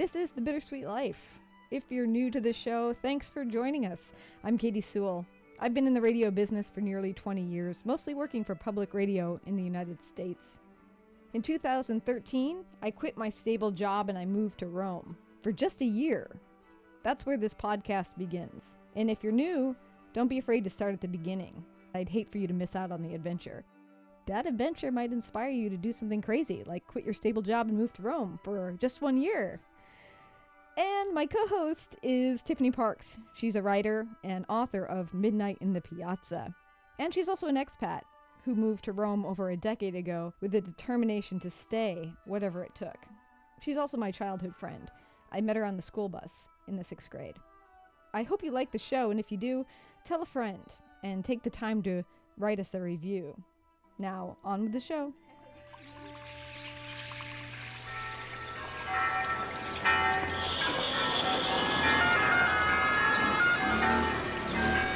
This is The Bittersweet Life. If you're new to the show, thanks for joining us. I'm Katy Sewall. I've been in the radio business for nearly 20 years, mostly working for public radio in the United States. In 2013, I quit my stable job and I moved to Rome for just a year. That's where this podcast begins. And if you're new, don't be afraid to start at the beginning. I'd hate for you to miss out on the adventure. That adventure might inspire you to do something crazy, like quit your stable job and move to Rome for just one year. And my co host is Tiffany Parks. She's a writer and author of Midnight in the Piazza. And she's also an expat who moved to Rome over a decade ago with the determination to stay, whatever it took. She's also my childhood friend. I met her on the school bus in the sixth grade. I hope you like the show, and if you do, tell a friend and take the time to write us a review. Now, on with the show.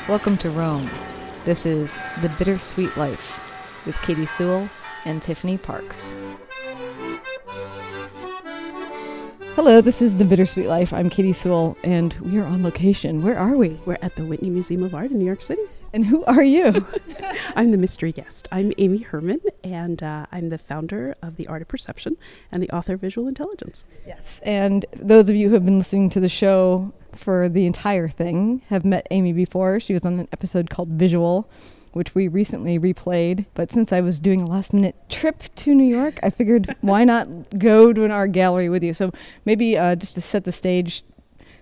Welcome to Rome. This is The Bittersweet Life with Katy Sewall and Tiffany Parks. Hello, this is The Bittersweet Life. I'm Katy Sewall, and we are on location. Where are we? We're at the Whitney Museum of Art in New York City. And who are you? I'm the mystery guest. I'm Amy Herman, and uh, I'm the founder of The Art of Perception and the author of Visual Intelligence. yes. And those of you who have been listening to the show for the entire thing have met Amy before. She was on an episode called Visual, which we recently replayed. But since I was doing a last minute trip to New York, I figured why not go to an art gallery with you? So maybe uh, just to set the stage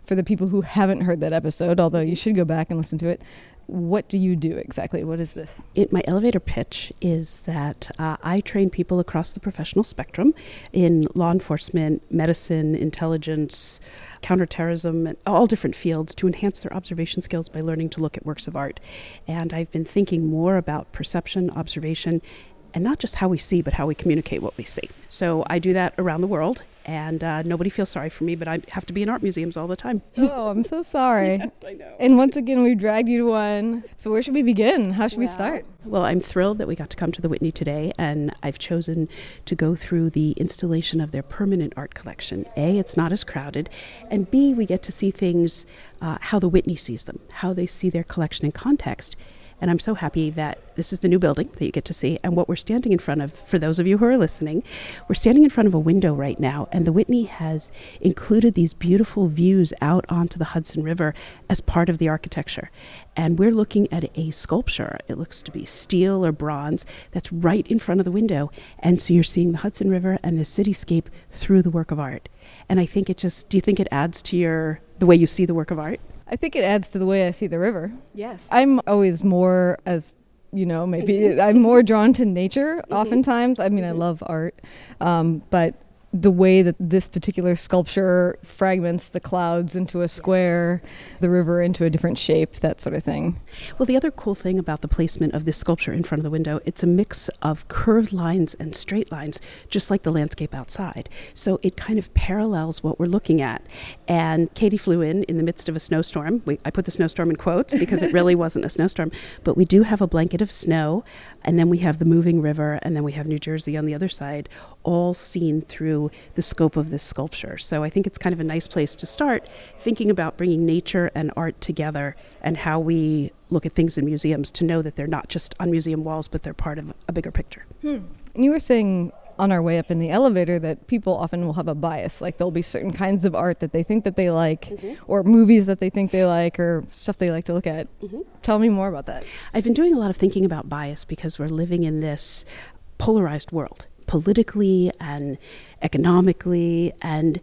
for the people who haven't heard that episode, although you should go back and listen to it. What do you do exactly? What is this? It, my elevator pitch is that uh, I train people across the professional spectrum in law enforcement, medicine, intelligence, counterterrorism, and all different fields to enhance their observation skills by learning to look at works of art. And I've been thinking more about perception, observation, and not just how we see, but how we communicate what we see. So I do that around the world, and uh, nobody feels sorry for me, but I have to be in art museums all the time. Oh, I'm so sorry. I know. And once again, we dragged you to one. So where should we begin? How should we start? Well, I'm thrilled that we got to come to the Whitney today, and I've chosen to go through the installation of their permanent art collection. A, it's not as crowded, and B, we get to see things uh, how the Whitney sees them, how they see their collection in context. And I'm so happy that this is the new building that you get to see. And what we're standing in front of, for those of you who are listening, we're standing in front of a window right now. And the Whitney has included these beautiful views out onto the Hudson River as part of the architecture. And we're looking at a sculpture. It looks to be steel or bronze that's right in front of the window. And so you're seeing the Hudson River and the cityscape through the work of art. And I think it just, do you think it adds to your, the way you see the work of art? I think it adds to the way I see the river. Yes. I'm always more as you know, maybe I'm more drawn to nature oftentimes. I mean, I love art, um, but the way that this particular sculpture fragments the clouds into a square, the river into a different shape, that sort of thing. Well, the other cool thing about the placement of this sculpture in front of the window, it's a mix of curved lines and straight lines, just like the landscape outside. So it kind of parallels what we're looking at. And Katy flew in in the midst of a snowstorm. We, I put the snowstorm in quotes because it really wasn't a snowstorm, but we do have a blanket of snow, and then we have the moving river, and then we have New Jersey on the other side, all seen through the scope of this sculpture. So I think it's kind of a nice place to start thinking about bringing nature and art together and how we look at things in museums to know that they're not just on museum walls, but they're part of a bigger picture. Hmm. And you were saying on our way up in the elevator that people often will have a bias. Like there'll be certain kinds of art that they think that they like, mm-hmm. or movies that they think they like, or stuff they like to look at. Mm-hmm. Tell me more about that. I've been doing a lot of thinking about bias because we're living in this polarized world, politically and economically, and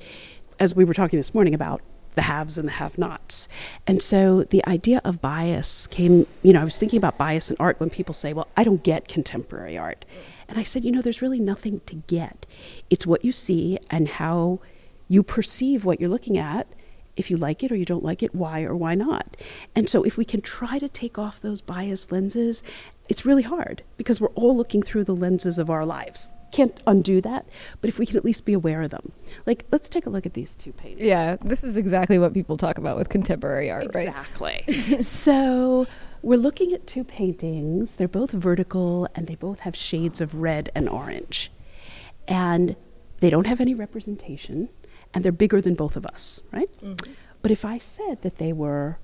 as we were talking this morning about the haves and the have nots. And so the idea of bias came, you know, I was thinking about bias in art when people say, well, I don't get contemporary art. And I said, you know, there's really nothing to get. It's what you see and how you perceive what you're looking at if you like it or you don't like it, why or why not. And so if we can try to take off those biased lenses, it's really hard because we're all looking through the lenses of our lives. Can't undo that, but if we can at least be aware of them. Like, let's take a look at these two paintings. Yeah, this is exactly what people talk about with contemporary art, right? Exactly. so we're looking at two paintings. They're both vertical and they both have shades of red and orange. And they don't have any representation and they're bigger than both of us, right? Mm-hmm. But if I said that they were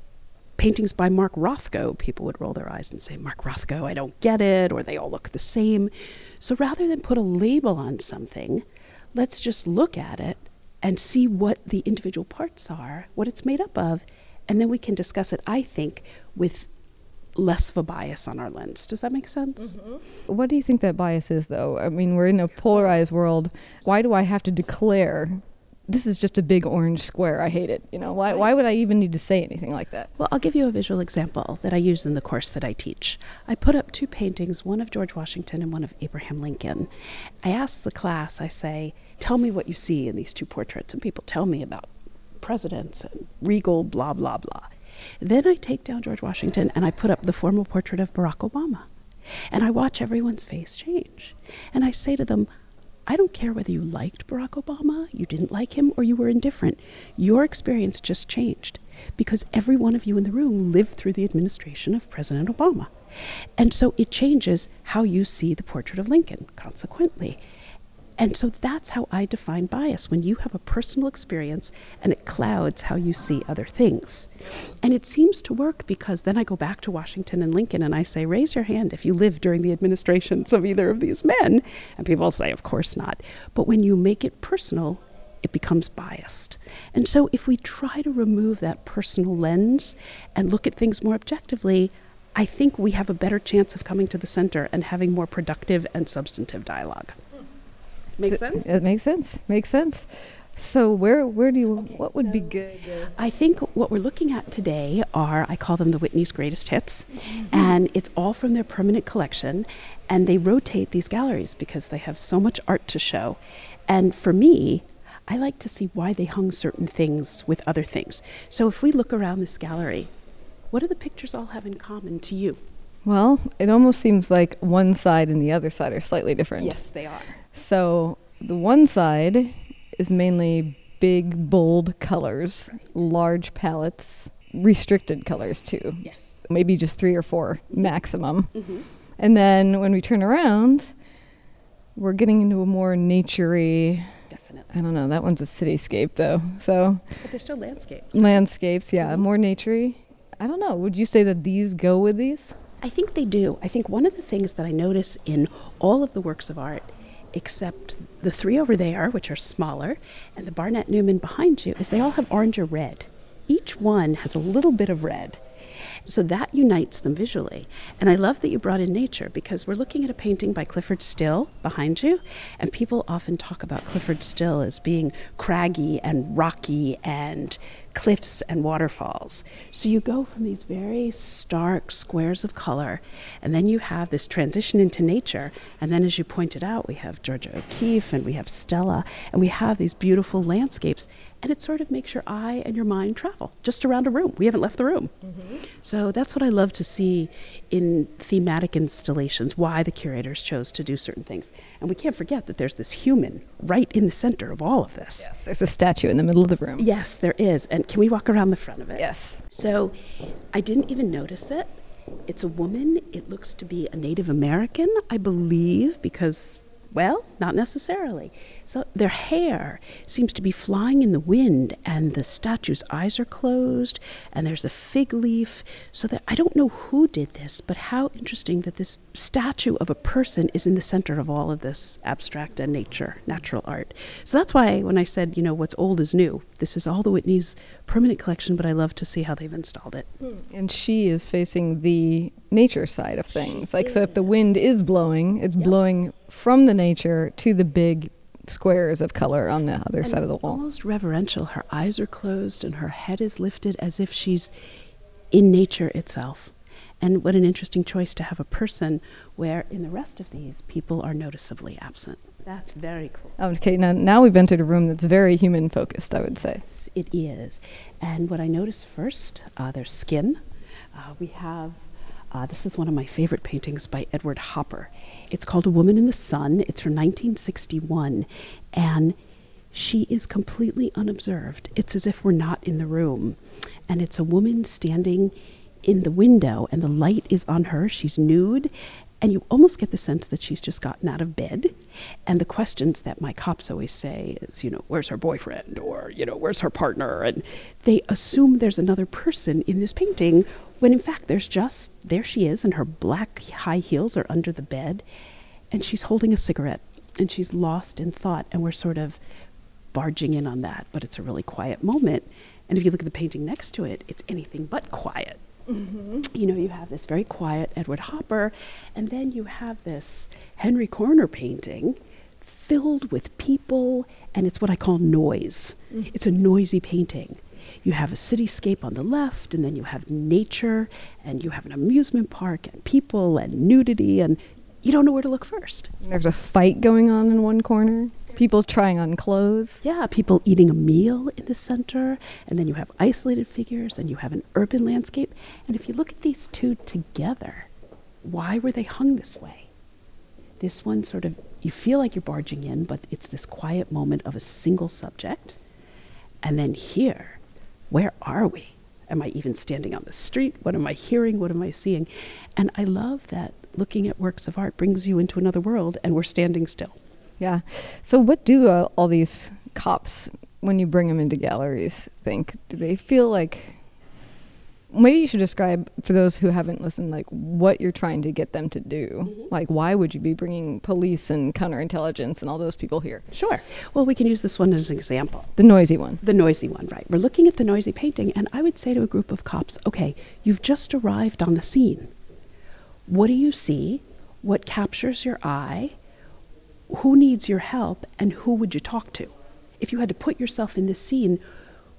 paintings by Mark Rothko, people would roll their eyes and say, Mark Rothko, I don't get it, or they all look the same. So rather than put a label on something, let's just look at it and see what the individual parts are, what it's made up of, and then we can discuss it, I think, with less of a bias on our lens. Does that make sense? Mm-hmm. What do you think that bias is, though? I mean, we're in a polarized world. Why do I have to declare this is just a big orange square. I hate it. You know, why, why would I even need to say anything like that? Well, I'll give you a visual example that I use in the course that I teach. I put up two paintings, one of George Washington and one of Abraham Lincoln. I ask the class, I say, tell me what you see in these two portraits. And people tell me about presidents and regal, blah, blah, blah. Then I take down George Washington and I put up the formal portrait of Barack Obama. And I watch everyone's face change. And I say to them, I don't care whether you liked Barack Obama, you didn't like him, or you were indifferent. Your experience just changed because every one of you in the room lived through the administration of President Obama. And so it changes how you see the portrait of Lincoln, consequently. And so that's how I define bias when you have a personal experience and it clouds how you see other things. And it seems to work because then I go back to Washington and Lincoln and I say, raise your hand if you lived during the administrations of either of these men. And people say, of course not. But when you make it personal, it becomes biased. And so if we try to remove that personal lens and look at things more objectively, I think we have a better chance of coming to the center and having more productive and substantive dialogue. Makes sense. It makes sense. Makes sense. So where where do you okay, what would so be good? I think what we're looking at today are I call them the Whitney's greatest hits, mm-hmm. and it's all from their permanent collection, and they rotate these galleries because they have so much art to show, and for me. I like to see why they hung certain things with other things. So if we look around this gallery, what do the pictures all have in common to you? Well, it almost seems like one side and the other side are slightly different. Yes, they are. So the one side is mainly big, bold colors, large palettes, restricted colors too. Yes. Maybe just three or 4 mm-hmm. maximum. Mm-hmm. And then when we turn around, we're getting into a more naturey. Definitely. I don't know. That one's a cityscape though. So. But they're still landscapes. Landscapes, yeah, mm-hmm. more naturey. I don't know. Would you say that these go with these? I think they do. I think one of the things that I notice in all of the works of art except the three over there, which are smaller, and the Barnett Newman behind you, is they all have orange or red. Each one has a little bit of red. So that unites them visually. And I love that you brought in nature because we're looking at a painting by Clyfford Still behind you, and people often talk about Clyfford Still as being craggy and rocky and cliffs and waterfalls. So you go from these very stark squares of color, and then you have this transition into nature. And then, as you pointed out, we have Georgia O'Keeffe and we have Stella, and we have these beautiful landscapes and it sort of makes your eye and your mind travel just around a room. We haven't left the room. Mm-hmm. So that's what I love to see in thematic installations, why the curators chose to do certain things. And we can't forget that there's this human right in the center of all of this. Yes, there's a statue in the middle of the room. Yes, there is. And can we walk around the front of it? Yes. So I didn't even notice it. It's a woman. It looks to be a Native American, I believe, because well, not necessarily. So their hair seems to be flying in the wind, and the statue's eyes are closed, and there's a fig leaf. So that I don't know who did this, but how interesting that this statue of a person is in the center of all of this abstract and nature, natural art. So that's why when I said, you know, what's old is new, this is all the Whitney's permanent collection, but I love to see how they've installed it. Hmm. And she is facing the nature side of things. She like, is. so if the wind is blowing, it's yep. blowing from the nature to the big squares of color on the other and side of the wall. Almost reverential. Her eyes are closed and her head is lifted as if she's in nature itself. And what an interesting choice to have a person where in the rest of these people are noticeably absent. That's very cool. Okay, now, now we've entered a room that's very human focused, I would say. Yes, it is. And what I noticed first, uh, there's skin. Uh, we have, uh, this is one of my favorite paintings by Edward Hopper. It's called A Woman in the Sun. It's from 1961. And she is completely unobserved. It's as if we're not in the room. And it's a woman standing in the window, and the light is on her. She's nude, And you almost get the sense that she's just gotten out of bed. And the questions that my cops always say is, you know, where's her boyfriend? Or, you know, where's her partner? And they assume there's another person in this painting when in fact there's just, there she is, and her black high heels are under the bed. And she's holding a cigarette and she's lost in thought. And we're sort of barging in on that, but it's a really quiet moment. And if you look at the painting next to it, it's anything but quiet. Mm-hmm. You know, you have this very quiet Edward Hopper, and then you have this Henry Koerner painting filled with people, and it's what I call noise. Mm-hmm. It's a noisy painting. You have a cityscape on the left, and then you have nature, and you have an amusement park, and people, and nudity, and you don't know where to look first. There's a fight going on in one corner. People trying on clothes. Yeah, people eating a meal in the center, and then you have isolated figures, and you have an urban landscape. And if you look at these two together, why were they hung this way? This one sort of, you feel like you're barging in, but it's this quiet moment of a single subject. And then here, where are we? Am I even standing on the street? What am I hearing? What am I seeing? And I love that looking at works of art brings you into another world, and we're standing still. Yeah. So, what do uh, all these cops, when you bring them into galleries, think? Do they feel like maybe you should describe for those who haven't listened like what you're trying to get them to do. Mm-hmm. like why would you be bringing police and counterintelligence and all those people here? Sure. Well we can use this one as an example. The noisy one. The noisy one right. We're looking at the noisy painting and i would say to a group of cops okay you've just arrived on the scene. What do you see? What captures your eye? Who needs your help and who would you talk to? If you had to put yourself in this scene,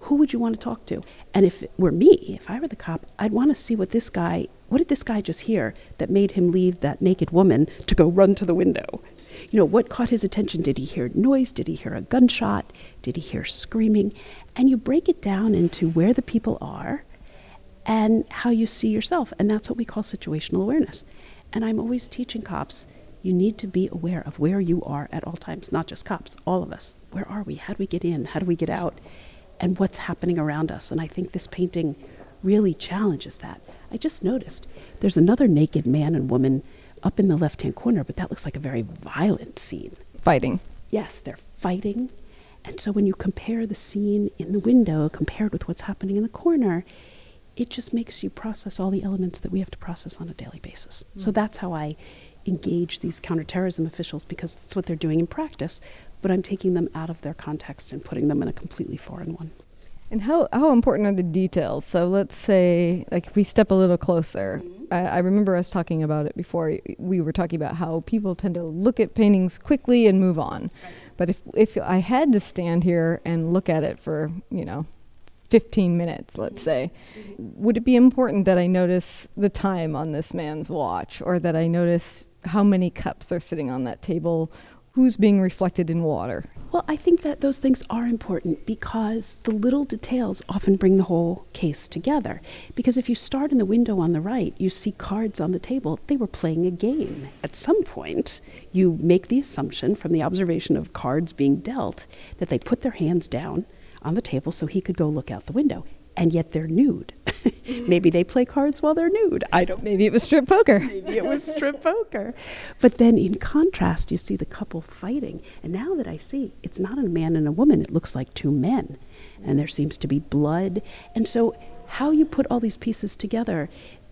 who would you want to talk to? And if it were me, if I were the cop, I'd want to see what this guy, what did this guy just hear that made him leave that naked woman to go run to the window? You know, what caught his attention? Did he hear noise? Did he hear a gunshot? Did he hear screaming? And you break it down into where the people are and how you see yourself. And that's what we call situational awareness. And I'm always teaching cops you need to be aware of where you are at all times, not just cops, all of us. Where are we? How do we get in? How do we get out? And what's happening around us? And I think this painting really challenges that. I just noticed there's another naked man and woman up in the left hand corner, but that looks like a very violent scene. Fighting. Yes, they're fighting. And so when you compare the scene in the window compared with what's happening in the corner, it just makes you process all the elements that we have to process on a daily basis. Mm. So that's how I engage these counterterrorism officials because that's what they're doing in practice, but I'm taking them out of their context and putting them in a completely foreign one. And how, how important are the details? So let's say, like, if we step a little closer, mm-hmm. I, I, remember us talking about it before. We were talking about how people tend to look at paintings quickly and move on. Right. But if, if I had to stand here and look at it for, you know, 15 minutes, let's say, mm-hmm. would it be important that I notice the time on this man's watch or that I notice how many cups are sitting on that table, who's being reflected in water. Well, I think that those things are important because the little details often bring the whole case together. Because if you start in the window on the right, you see cards on the table, they were playing a game. At some point, you make the assumption from the observation of cards being dealt that they put their hands down on the table so he could go look out the window and yet they're nude. Maybe they play cards while they're nude. I don't. Maybe it was strip poker. Maybe it was strip poker. But then in contrast, you see the couple fighting. And now that I see, it's not a man and a woman. It looks like two men, and there seems to be blood. And so, how you put all these pieces together.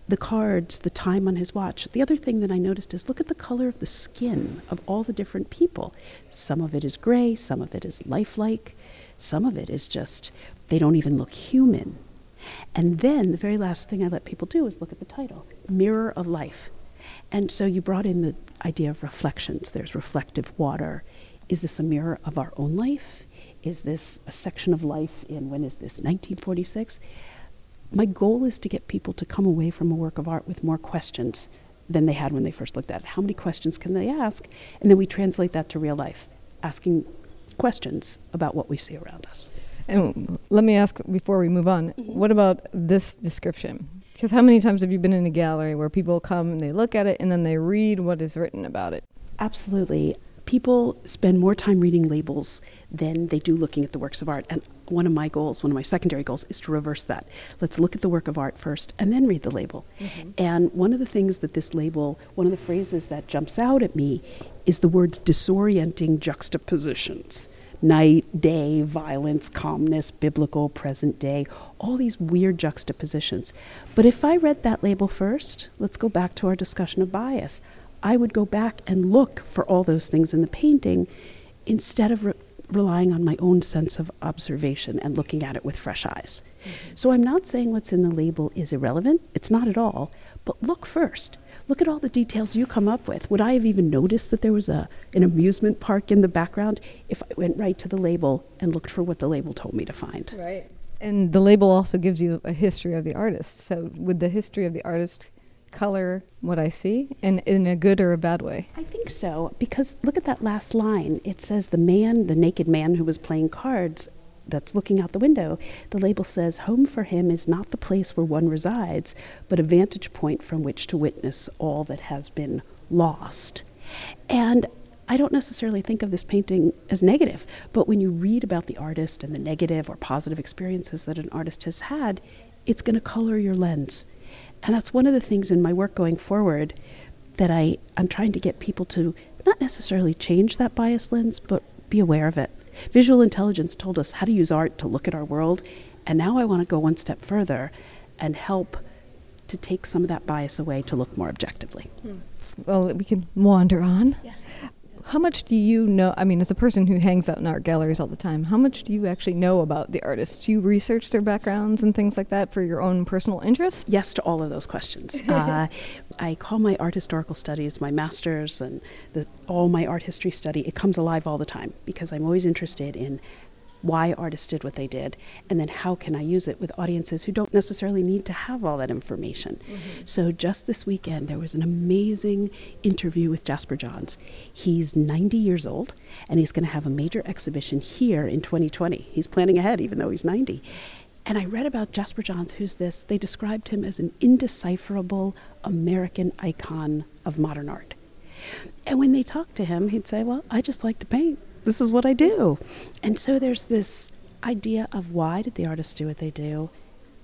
The cards, the time on his watch. The other thing that I noticed is look at the color of the skin of all the different people. Some of it is gray, some of it is lifelike, some of it is just they don't even look human. And then the very last thing I let people do is look at the title Mirror of Life. And so you brought in the idea of reflections. There's reflective water. Is this a mirror of our own life? Is this a section of life in, when is this, 1946? My goal is to get people to come away from a work of art with more questions than they had when they first looked at it. How many questions can they ask? And then we translate that to real life, asking questions about what we see around us. And let me ask before we move on, mm-hmm. what about this description? Because how many times have you been in a gallery where people come and they look at it and then they read what is written about it? Absolutely. people spend more time reading labels than they do looking at the works of art. And one of my goals, one of my secondary goals, is to reverse that. Let's look at the work of art first and then read the label. Mm-hmm. And one of the things that this label, one of the phrases that jumps out at me is the words disorienting juxtapositions night, day, violence, calmness, biblical, present day, all these weird juxtapositions. But if I read that label first, let's go back to our discussion of bias. I would go back and look for all those things in the painting instead of re- relying on my own sense of observation and looking at it with fresh eyes. Mm-hmm. So I'm not saying what's in the label is irrelevant, it's not at all, but look first. Look at all the details you come up with. Would I have even noticed that there was a, an amusement park in the background if I went right to the label and looked for what the label told me to find? Right. And the label also gives you a history of the artist. So, would the history of the artist color what I see in, in a good or a bad way? I think so, because look at that last line. It says the man, the naked man who was playing cards, that's looking out the window, the label says, Home for him is not the place where one resides, but a vantage point from which to witness all that has been lost. And I don't necessarily think of this painting as negative, but when you read about the artist and the negative or positive experiences that an artist has had, it's going to color your lens. And that's one of the things in my work going forward that I, I'm trying to get people to not necessarily change that bias lens, but be aware of it. Visual intelligence told us how to use art to look at our world, and now I want to go one step further and help to take some of that bias away to look more objectively. Hmm. Well, we can wander on. Yes how much do you know? I mean, as a person who hangs out in art galleries all the time, how much do you actually know about the artists? Do you research their backgrounds and things like that for your own personal interest? Yes, to all of those questions. uh, I call my art historical studies my master's and the, all my art history study. It comes alive all the time because I'm always interested in why artists did what they did, and then how can I use it with audiences who don't necessarily need to have all that information. Mm-hmm. So just this weekend, there was an amazing interview with Jasper Johns. He's 90 years old, and he's going to have a major exhibition here in 2020. He's planning ahead, even though he's 90. And I read about Jasper Johns, who's this, they described him as an indecipherable American icon of modern art. And when they talked to him, he'd say, Well, I just like to paint this is what I do. And so there's this idea of why did the artists do what they do?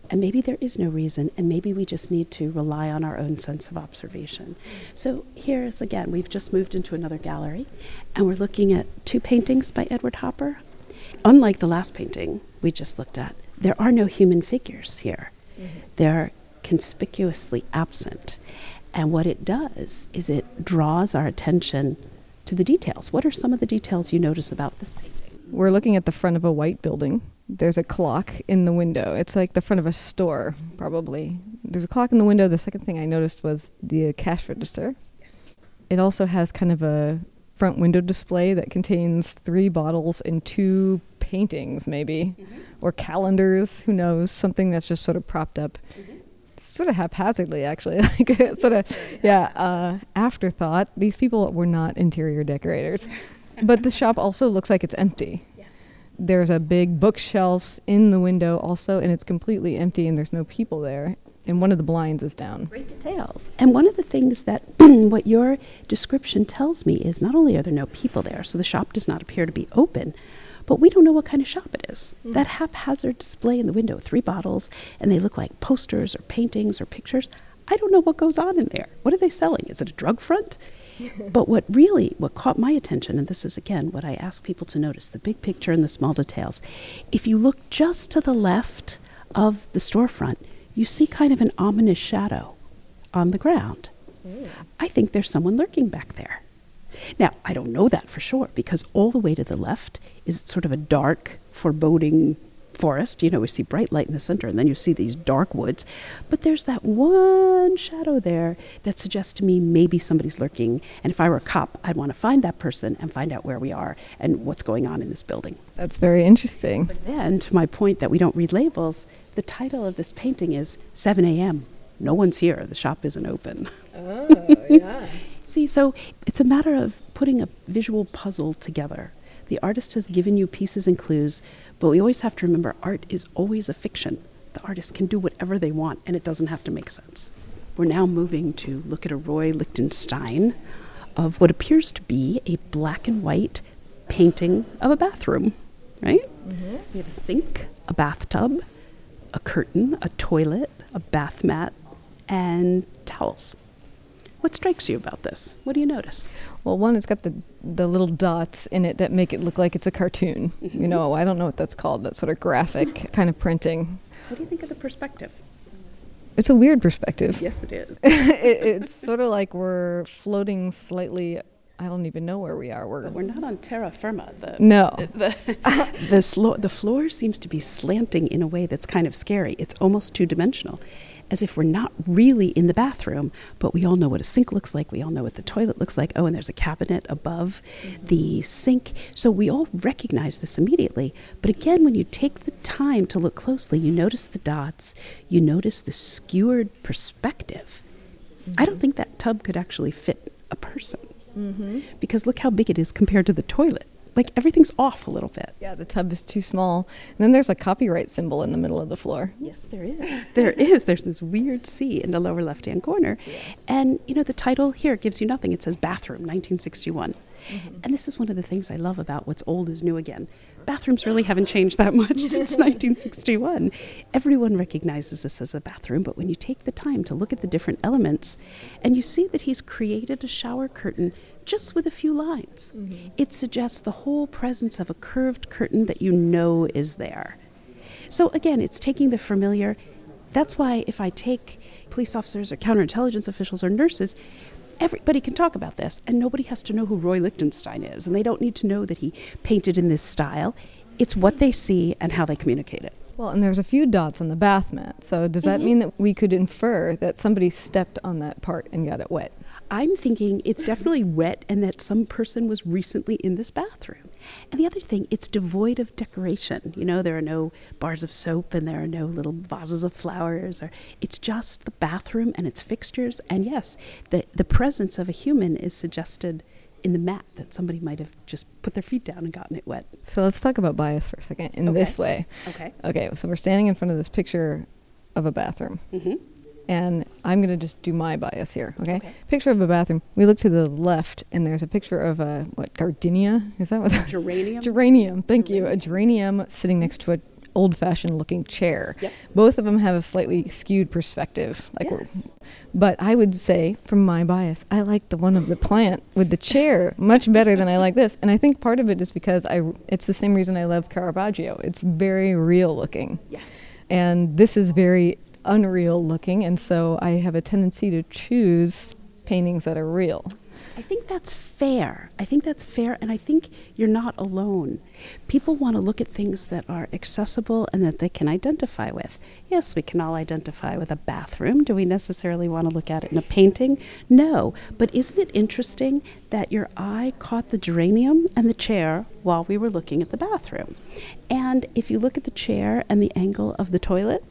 And maybe there is no reason, and maybe we just need to rely on our own sense of observation. So here's again, we've just moved into another gallery, and we're looking at two paintings by Edward Hopper. Unlike the last painting we just looked at, there are no human figures here. Mm-hmm. They're conspicuously absent. And what it does is it draws our attention to the details. What are some of the details you notice about this painting? We're looking at the front of a white building. There's a clock in the window. It's like the front of a store, probably. There's a clock in the window. The second thing I noticed was the cash register. Yes. It also has kind of a front window display that contains three bottles and two paintings, maybe, mm-hmm. or calendars. Who knows? Something that's just sort of propped up. Mm-hmm sort of haphazardly, actually, like sort of, yeah, uh, afterthought. These people were not interior decorators, but the shop also looks like it's empty. Yes. There's a big bookshelf in the window also, and it's completely empty, and there's no people there. And one of the blinds is down. Great details. And one of the things that what your description tells me is not only are there no people there, so the shop does not appear to be open, but we don't know what kind of shop it is. Mm. That haphazard display in the window, three bottles, and they look like posters or paintings or pictures. I don't know what goes on in there. What are they selling? Is it a drug front? but what really what caught my attention and this is again what I ask people to notice, the big picture and the small details. If you look just to the left of the storefront, you see kind of an ominous shadow on the ground. Mm. I think there's someone lurking back there. Now, I don't know that for sure because all the way to the left is sort of a dark, foreboding forest. You know, we see bright light in the center and then you see these dark woods. But there's that one shadow there that suggests to me maybe somebody's lurking. And if I were a cop, I'd want to find that person and find out where we are and what's going on in this building. That's very interesting. But then, to my point that we don't read labels, the title of this painting is 7 a.m. No one's here. The shop isn't open. Oh, yeah. See, so it's a matter of putting a visual puzzle together. The artist has given you pieces and clues, but we always have to remember art is always a fiction. The artist can do whatever they want, and it doesn't have to make sense. We're now moving to look at a Roy Lichtenstein of what appears to be a black and white painting of a bathroom, right? Mm-hmm. We have a sink, a bathtub, a curtain, a toilet, a bath mat, and towels. What strikes you about this? What do you notice? Well, one, it's got the the little dots in it that make it look like it's a cartoon. Mm-hmm. You know, I don't know what that's called. That sort of graphic kind of printing. What do you think of the perspective? It's a weird perspective. Yes, it is. it, it's sort of like we're floating slightly. I don't even know where we are. We're but we're not on terra firma. The, no. The the, slo- the floor seems to be slanting in a way that's kind of scary. It's almost two dimensional as if we're not really in the bathroom, but we all know what a sink looks like. We all know what the toilet looks like. Oh, and there's a cabinet above mm-hmm. the sink. So we all recognize this immediately. But again, when you take the time to look closely, you notice the dots, you notice the skewered perspective. Mm-hmm. I don't mm-hmm. think that tub could actually fit a person. Mm-hmm. Because look how big it is compared to the toilet like everything's off a little bit. Yeah, the tub is too small. And then there's a copyright symbol in the middle of the floor. Yes, there is. there is. There's this weird C in the lower left hand corner. Yes. And, you know, the title here gives you nothing. It says Bathroom, 1961. Mm-hmm. And this is one of the things I love about what's old is new again. Bathrooms really haven't changed that much since 1961. Everyone recognizes this as a bathroom, but when you take the time to look at the different elements and you see that he's created a shower curtain just with a few lines. Mm-hmm. It suggests the whole presence of a curved curtain that you know is there. So again, it's taking the familiar. That's why if I take police officers or counterintelligence officials or nurses, everybody can talk about this, and nobody has to know who Roy Lichtenstein is, and they don't need to know that he painted in this style. It's what they see and how they communicate it. Well, and there's a few dots on the bath mat. So does that mm-hmm. mean that we could infer that somebody stepped on that part and got it wet? I'm thinking it's definitely wet and that some person was recently in this bathroom. And the other thing, it's devoid of decoration. You know, there are no bars of soap and there are no little vases of flowers or it's just the bathroom and its fixtures. And yes, the the presence of a human is suggested in the mat that somebody might have just put their feet down and gotten it wet. So let's talk about bias for a second in okay. this way. Okay. Okay, so we're standing in front of this picture of a bathroom. Mm-hmm and I'm going to just do my bias here, okay? okay? Picture of a bathroom. We look to the left, and there's a picture of a, what, gardenia? Is that what? Geranium? geranium, thank geranium. you. A geranium sitting next to an old fashioned looking chair. Yep. Both of them have a slightly skewed perspective. Like yes. But I would say, from my bias, I like the one of the plant with the chair much better than I like this. And I think part of it is because I it's the same reason I love Caravaggio. It's very real looking. Yes. And this is very unreal looking, and so I have a tendency to choose paintings that are real. I think that's fair. I think that's fair, and I think you're not alone. People want to look at things that are accessible and that they can identify with. Yes, we can all identify with a bathroom. Do we necessarily want to look at it in a painting? No. But isn't it interesting that your eye caught the geranium and the chair while we were looking at the bathroom? And if you look at the chair and the angle of the toilet,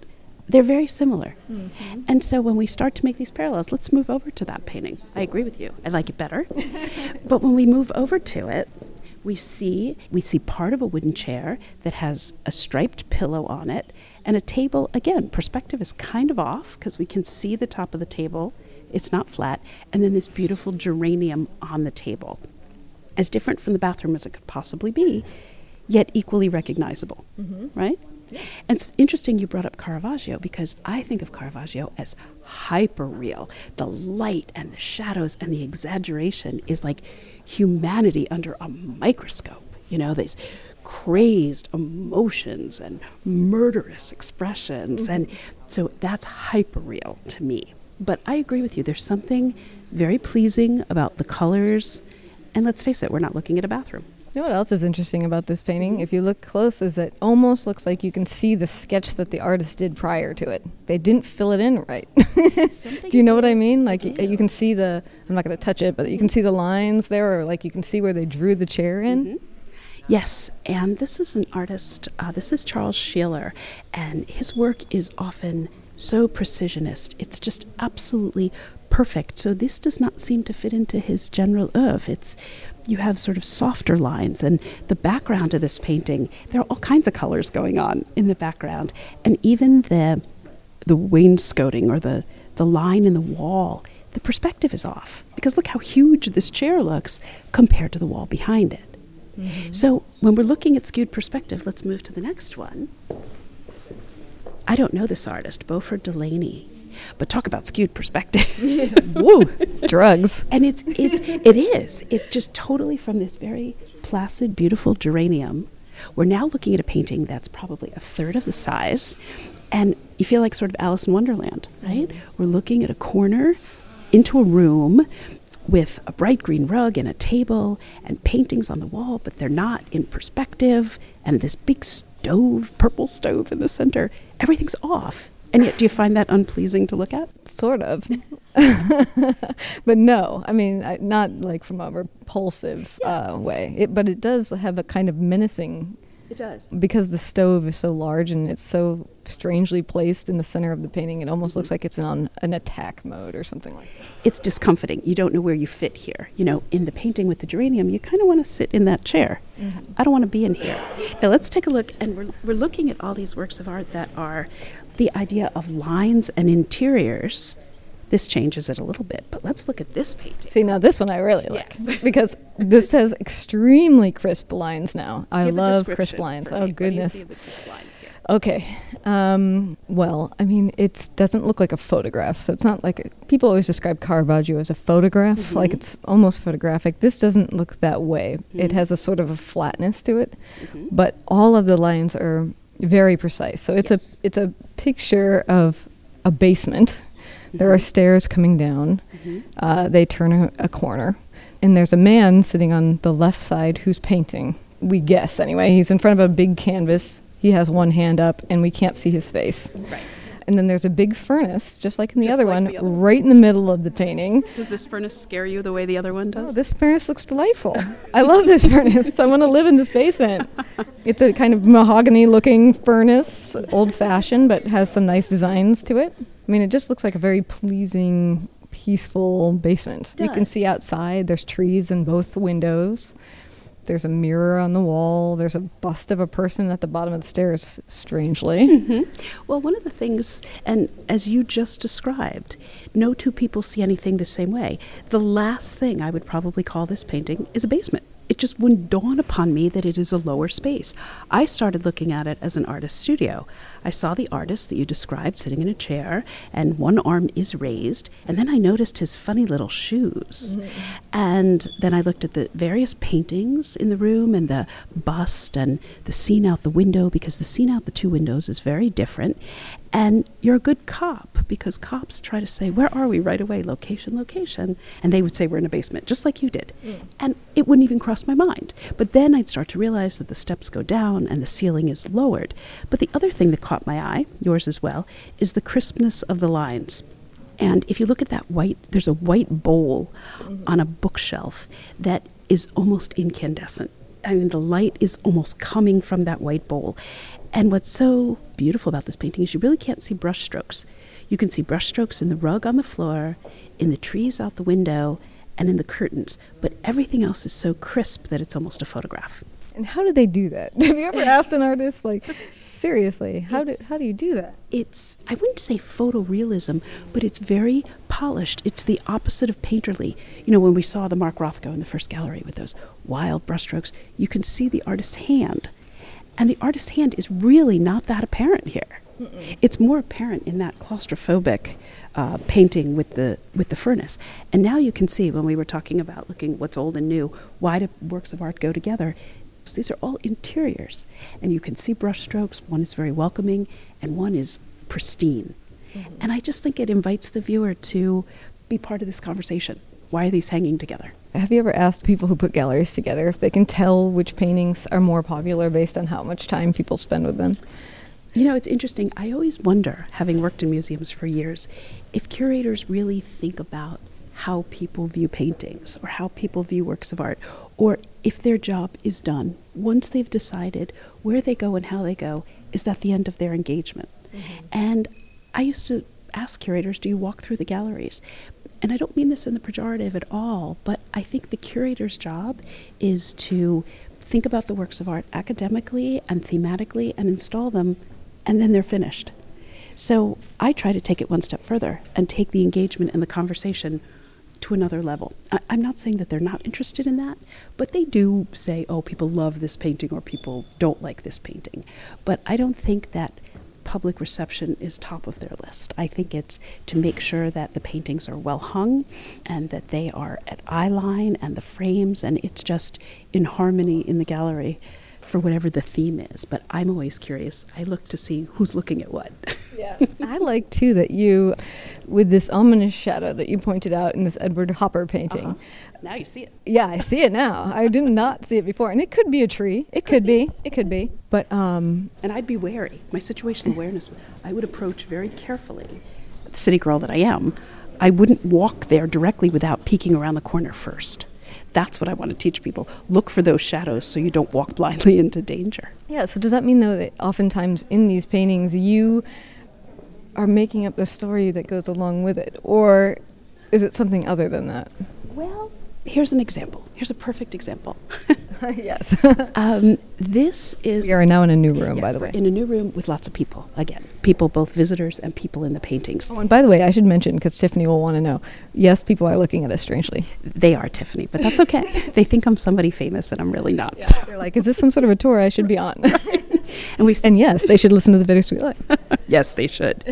they're very similar. Mm-hmm. And so when we start to make these parallels, let's move over to that painting. I agree with you. I like it better. but when we move over to it, we see we see part of a wooden chair that has a striped pillow on it and a table again perspective is kind of off because we can see the top of the table it's not flat and then this beautiful geranium on the table as different from the bathroom as it could possibly be yet equally recognizable mm-hmm. right and it's interesting you brought up Caravaggio because I think of Caravaggio as hyper real. The light and the shadows and the exaggeration is like humanity under a microscope. You know, these crazed emotions and murderous expressions. Mm-hmm. And so that's hyper real to me. But I agree with you. There's something very pleasing about the colors. And let's face it, we're not looking at a bathroom. You know what else is interesting about this painting? Mm-hmm. If you look close, is it almost looks like you can see the sketch that the artist did prior to it. They didn't fill it in right. do you know what I mean? Like y- you can see the. I'm not going to touch it, but you can see the lines there, or like you can see where they drew the chair in. Mm-hmm. Yes, and this is an artist. Uh, this is Charles Sheeler, and his work is often so precisionist. It's just absolutely perfect. So this does not seem to fit into his general oeuvre. It's you have sort of softer lines and the background of this painting there are all kinds of colors going on in the background and even the the wainscoting or the the line in the wall the perspective is off because look how huge this chair looks compared to the wall behind it. Mm-hmm. So when we're looking at skewed perspective, let's move to the next one. I don't know this artist, Beauford Delaney, but talk about skewed perspective. Woo, drugs. And it's it's it is. It just totally from this very placid, beautiful geranium. We're now looking at a painting that's probably a third of the size, and you feel like sort of Alice in Wonderland, right? Mm-hmm. We're looking at a corner into a room with a bright green rug and a table and paintings on the wall, but they're not in perspective, and this big stove, purple stove in the center. Everything's off. And yet, do you find that unpleasing to look at? Sort of. but no, I mean, I, not like from a repulsive uh, way, it, but it does have a kind of menacing it does. Because the stove is so large and it's so strangely placed in the center of the painting, it almost mm-hmm. looks like it's on an attack mode or something like that. It's discomforting. You don't know where you fit here. You know, in the painting with the geranium, you kind of want to sit in that chair. Mm-hmm. I don't want to be in here. Now let's take a look, and we're, we're looking at all these works of art that are the idea of lines and interiors this changes it a little bit, but let's look at this painting. See, now this one I really like yes. because this has extremely crisp lines now. I Give love crisp lines. Oh, goodness. Okay. Um, well, I mean, it doesn't look like a photograph, so it's not like a, people always describe Caravaggio as a photograph, mm-hmm. like it's almost photographic. This doesn't look that way. Mm-hmm. It has a sort of a flatness to it, mm-hmm. but all of the lines are very precise. So it's yes. a it's a picture of a basement there are stairs coming down. Mm-hmm. Uh, they turn a, a, corner, and there's a man sitting on the left side who's painting. We guess anyway. He's in front of a big canvas. He has one hand up, and we can't see his face. Right. And then there's a big furnace, just like in the, other, like one, the other right in the middle of the painting. Does this furnace scare you the way the other one oh, does? Oh, this furnace looks delightful. I love this furnace. I want to live in this basement. It's a kind of mahogany looking furnace, old fashioned, but has some nice designs to it. I mean, it just looks like a very pleasing, peaceful basement. You can see outside. There's trees in both windows. There's a mirror on the wall. There's a bust of a person at the bottom of the stairs, strangely. Mm-hmm. Well, one of the things, and as you just described, no two people see anything the same way. The last thing I would probably call this painting is a basement it just wouldn't dawn upon me that it is a lower space. I started looking at it as an artist studio. I saw the artist that you described sitting in a chair, and one arm is raised. And then I noticed his funny little shoes. Mm-hmm. And then I looked at the various paintings in the room and the bust and the scene out the window, because the scene out the two windows is very different. And you're a good cop because cops try to say, Where are we right away? Location, location. And they would say, We're in a basement, just like you did. Mm. And it wouldn't even cross my mind. But then I'd start to realize that the steps go down and the ceiling is lowered. But the other thing that caught my eye, yours as well, is the crispness of the lines. And if you look at that white, there's a white bowl mm-hmm. on a bookshelf that is almost incandescent. I mean, the light is almost coming from that white bowl. And what's so beautiful about this painting is you really can't see brushstrokes. You can see brushstrokes in the rug on the floor, in the trees out the window, and in the curtains, but everything else is so crisp that it's almost a photograph. And how do they do that? Have you ever asked an artist, like, seriously, how do, how do you do that? It's, I wouldn't say photorealism, but it's very polished. It's the opposite of painterly. You know, when we saw the Mark Rothko in the first gallery with those wild brushstrokes, you can see the artist's hand and the artist's hand is really not that apparent here. Mm-mm. It's more apparent in that claustrophobic uh, painting with the with the furnace. And now you can see when we were talking about looking what's old and new, why do works of art go together? These are all interiors, and you can see brushstrokes. One is very welcoming, and one is pristine. Mm-hmm. And I just think it invites the viewer to be part of this conversation. Why are these hanging together? Have you ever asked people who put galleries together if they can tell which paintings are more popular based on how much time people spend with them? You know, it's interesting. I always wonder, having worked in museums for years, if curators really think about how people view paintings or how people view works of art, or if their job is done. Once they've decided where they go and how they go, is that the end of their engagement? Mm-hmm. And I used to ask curators, do you walk through the galleries? and I don't mean this in the pejorative at all, but I think the curator's job is to think about the works of art academically and thematically and install them, and then they're finished. So I try to take it one step further and take the engagement and the conversation to another level. I, am not saying that they're not interested in that, but they do say, oh, people love this painting or people don't like this painting. But I don't think that public reception is top of their list. I think it's to make sure that the paintings are well hung and that they are at eye line and the frames and it's just in harmony in the gallery for whatever the theme is. But I'm always curious. I look to see who's looking at what. Yeah. I like too that you, with this ominous shadow that you pointed out in this Edward Hopper painting. Uh-huh. Now you see it. Yeah, I see it now. I did not see it before, and it could be a tree. It could, could be. be. It could be. But um. And I'd be wary. My situational awareness. I would approach very carefully. The city girl that I am, I wouldn't walk there directly without peeking around the corner first. That's what I want to teach people. Look for those shadows so you don't walk blindly into danger. Yeah, so does that mean, though, that oftentimes in these paintings you are making up the story that goes along with it? Or is it something other than that? Well, here's an example. Here's a perfect example. yes. um, this is. We are now in a new room, yes, by the way. In a new room with lots of people. Again, people, both visitors and people in the paintings. Oh, and by the way, I should mention because Tiffany will want to know. Yes, people are looking at us strangely. They are Tiffany, but that's okay. they think I'm somebody famous, and I'm really not. Yeah. They're like, "Is this some sort of a tour I should be on?" and we and yes, they should listen to the videos we like. yes, they should.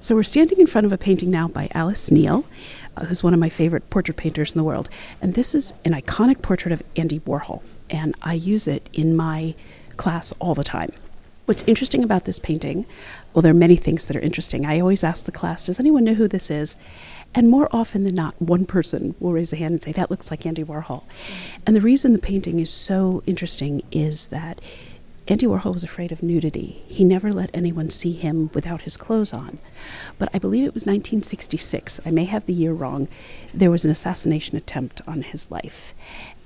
so we're standing in front of a painting now by Alice Neel uh, Uh, who's one of my favorite portrait painters in the world. And this is an iconic portrait of Andy Warhol, and I use it in my class all the time. What's interesting about this painting, well, there are many things that are interesting. I always ask the class, does anyone know who this is? And more often than not, one person will raise a hand and say, that looks like Andy Warhol. And the reason the painting is so interesting is that Andy Warhol was afraid of nudity. He never let anyone see him without his clothes on. But I believe it was 1966, I may have the year wrong, there was an assassination attempt on his life.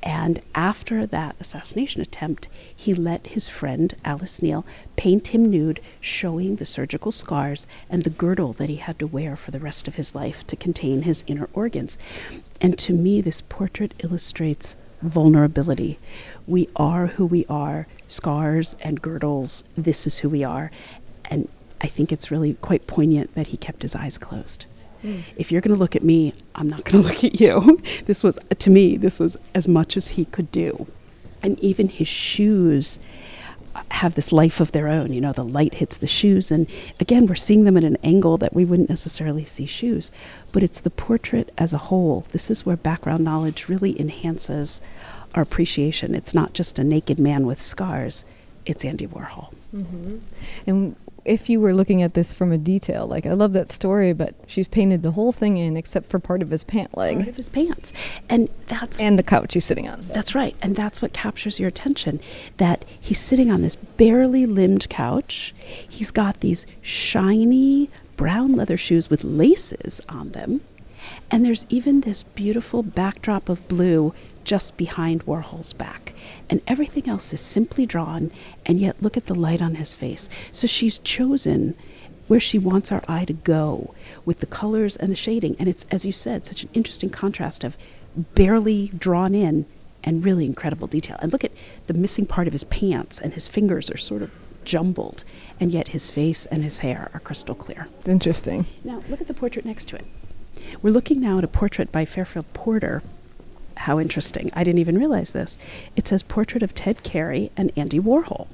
And after that assassination attempt, he let his friend, Alice Neel, paint him nude, showing the surgical scars and the girdle that he had to wear for the rest of his life to contain his inner organs. And to me, this portrait illustrates vulnerability. We are who we are, scars and girdles, this is who we are. And I think it's really quite poignant that he kept his eyes closed. Mm. If you're going to look at me, I'm not going to look at you. this was, to me, this was as much as he could do. And even his shoes have this life of their own. You know, the light hits the shoes, and again, we're seeing them at an angle that we wouldn't necessarily see shoes. But it's the portrait as a whole. This is where background knowledge really enhances our appreciation. It's not just a naked man with scars, it's Andy Warhol. Mm-hmm. And if you were looking at this from a detail, like I love that story, but she's painted the whole thing in except for part of his pant leg. Part of his pants. And that's And the couch he's sitting on. That's right. And that's what captures your attention. That he's sitting on this barely limbed couch. He's got these shiny brown leather shoes with laces on them. And there's even this beautiful backdrop of blue just behind Warhol's back. And everything else is simply drawn, and yet look at the light on his face. So she's chosen where she wants our eye to go with the colors and the shading. And it's, as you said, such an interesting contrast of barely drawn in and really incredible detail. And look at the missing part of his pants, and his fingers are sort of jumbled, and yet his face and his hair are crystal clear. Interesting. Now, look at the portrait next to it. We're looking now at a portrait by Fairfield Porter how interesting. I didn't even realize this. It says portrait of Ted Carey and Andy Warhol.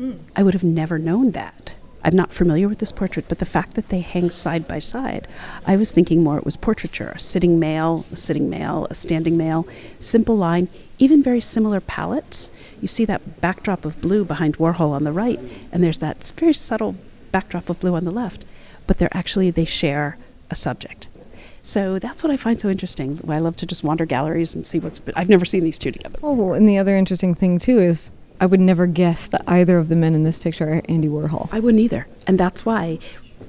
Mm. I would have never known that. I'm not familiar with this portrait, but the fact that they hang side by side, I was thinking more it was portraiture a sitting male, a sitting male, a standing male, simple line, even very similar palettes. You see that backdrop of blue behind Warhol on the right, and there's that very subtle backdrop of blue on the left, but they're actually, they share a subject. So that's what I find so interesting. I love to just wander galleries and see what's. Been, I've never seen these two together. Oh, well, and the other interesting thing too is I would never guess that either of the men in this picture are Andy Warhol. I wouldn't either, and that's why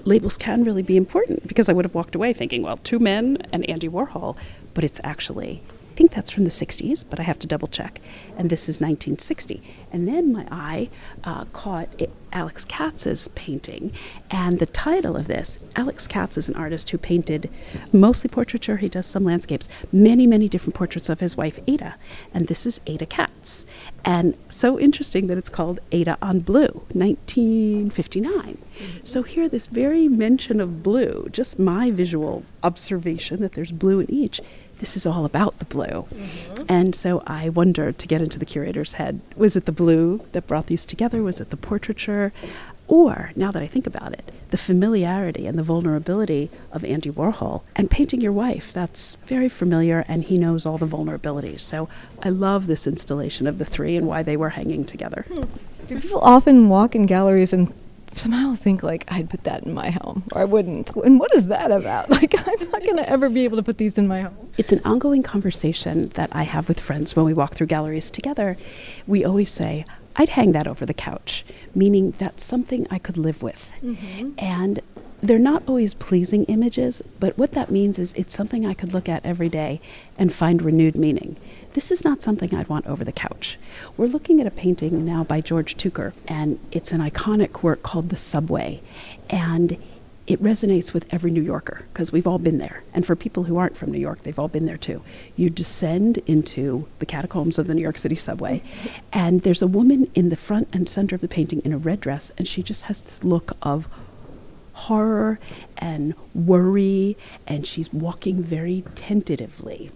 labels can really be important because I would have walked away thinking, well, two men and Andy Warhol, but it's actually think that's from the 60s, but I have to double check. And this is 1960. And then my eye uh, caught it, Alex Katz's painting. And the title of this Alex Katz is an artist who painted mostly portraiture, he does some landscapes, many, many different portraits of his wife, Ada. And this is Ada Katz. And so interesting that it's called Ada on Blue, 1959. So here, this very mention of blue, just my visual observation that there's blue in each, this is all about the blue. Mm-hmm. And so I wonder to get into the curator's head was it the blue that brought these together? Was it the portraiture? Or, now that I think about it, the familiarity and the vulnerability of Andy Warhol and painting your wife. That's very familiar, and he knows all the vulnerabilities. So I love this installation of the three and why they were hanging together. Hmm. Do people often walk in galleries and somehow think like I'd put that in my home or I wouldn't. And what is that about? Like I'm not going to ever be able to put these in my home. It's an ongoing conversation that I have with friends when we walk through galleries together. We always say, I'd hang that over the couch, meaning that's something I could live with. Mm-hmm. And they're not always pleasing images, but what that means is it's something I could look at every day and find renewed meaning. This is not something I'd want over the couch. We're looking at a painting now by George Tooker, and it's an iconic work called The Subway. And it resonates with every New Yorker because we've all been there. And for people who aren't from New York, they've all been there too. You descend into the catacombs of the New York City subway, and there's a woman in the front and center of the painting in a red dress, and she just has this look of horror and worry, and she's walking very tentatively.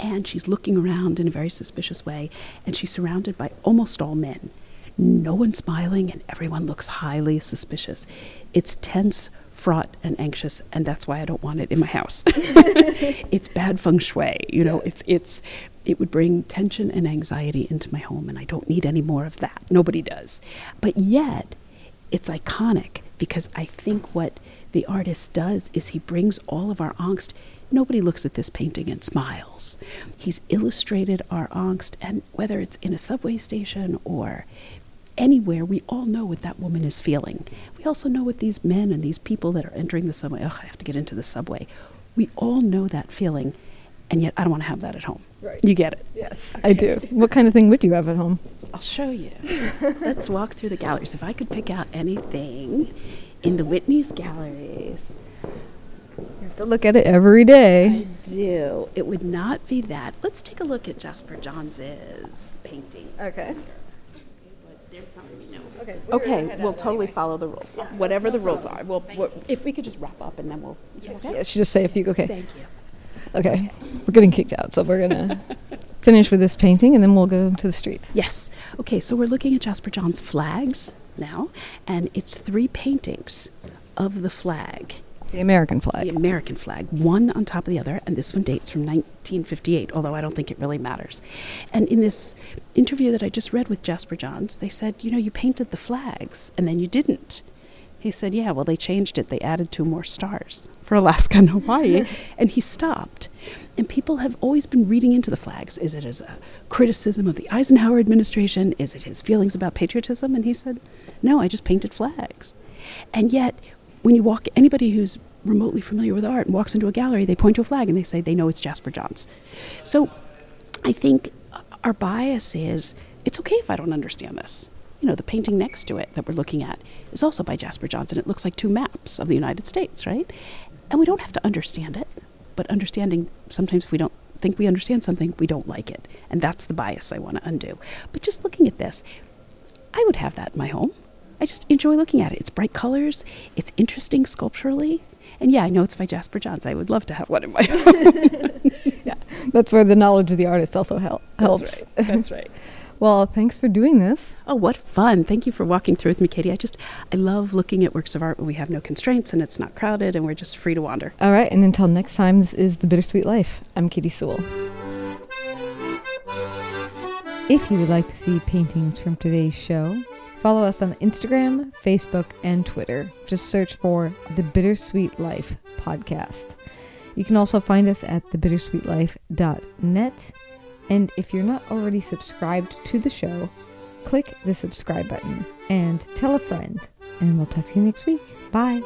And she's looking around in a very suspicious way, and she's surrounded by almost all men. No one smiling, and everyone looks highly suspicious. It's tense, fraught, and anxious, and that's why I don't want it in my house. it's bad feng shui, you know. It's it's it would bring tension and anxiety into my home, and I don't need any more of that. Nobody does, but yet it's iconic because I think what the artist does is he brings all of our angst. Nobody looks at this painting and smiles. He's illustrated our angst, and whether it's in a subway station or anywhere, we all know what that woman is feeling. We also know what these men and these people that are entering the subway, oh, I have to get into the subway. We all know that feeling, and yet I don't want to have that at home. Right. You get it? Yes, I do. what kind of thing would you have at home? I'll show you. Let's walk through the galleries. If I could pick out anything in the Whitney's galleries. You have to look at it every day. I do. It would not be that. Let's take a look at Jasper Johns' painting. Okay. Okay, okay we'll totally anyway. follow the rules. Yeah, Whatever no the rules problem. are. We'll, we'll, if we could just wrap up and then we'll. Yeah, okay? yeah, should just say a few. Okay. Thank you. Okay. okay. We're getting kicked out, so we're going to finish with this painting and then we'll go to the streets. Yes. Okay, so we're looking at Jasper Johns' flags now, and it's three paintings of the flag. The American flag. The American flag, one on top of the other, and this one dates from 1958, although I don't think it really matters. And in this interview that I just read with Jasper Johns, they said, you know, you painted the flags, and then you didn't. He said, yeah, well, they changed it. They added two more stars for Alaska and Hawaii, and he stopped. And people have always been reading into the flags. Is it as a criticism of the Eisenhower administration? Is it his feelings about patriotism? And he said, no, I just painted flags. And yet, when you walk, anybody who's remotely familiar with art and walks into a gallery, they point to a flag and they say they know it's Jasper Johns. So I think our bias is it's okay if I don't understand this you know, the painting next to it that we're looking at is also by Jasper Johnson. It looks like two maps of the United States, right? And we don't have to understand it, but understanding, sometimes if we don't think we understand something, we don't like it. And that's the bias I want to undo. But just looking at this, I would have that in my home. I just enjoy looking at it. It's bright colors, it's interesting sculpturally. And yeah, I know it's by Jasper Johns. I would love to have one in my home. yeah, that's where the knowledge of the artist also hel- helps. That's right. That's right. Well, thanks for doing this. Oh, what fun. Thank you for walking through with me, Katy. I just, I love looking at works of art when we have no constraints and it's not crowded and we're just free to wander. All right. And until next time, this is The Bittersweet Life. I'm Katy Sewall. If you would like to see paintings from today's show, follow us on Instagram, Facebook, and Twitter. Just search for The Bittersweet Life podcast. You can also find us at thebittersweetlife.net and if you're not already subscribed to the show, click the subscribe button and tell a friend. And we'll talk to you next week. Bye.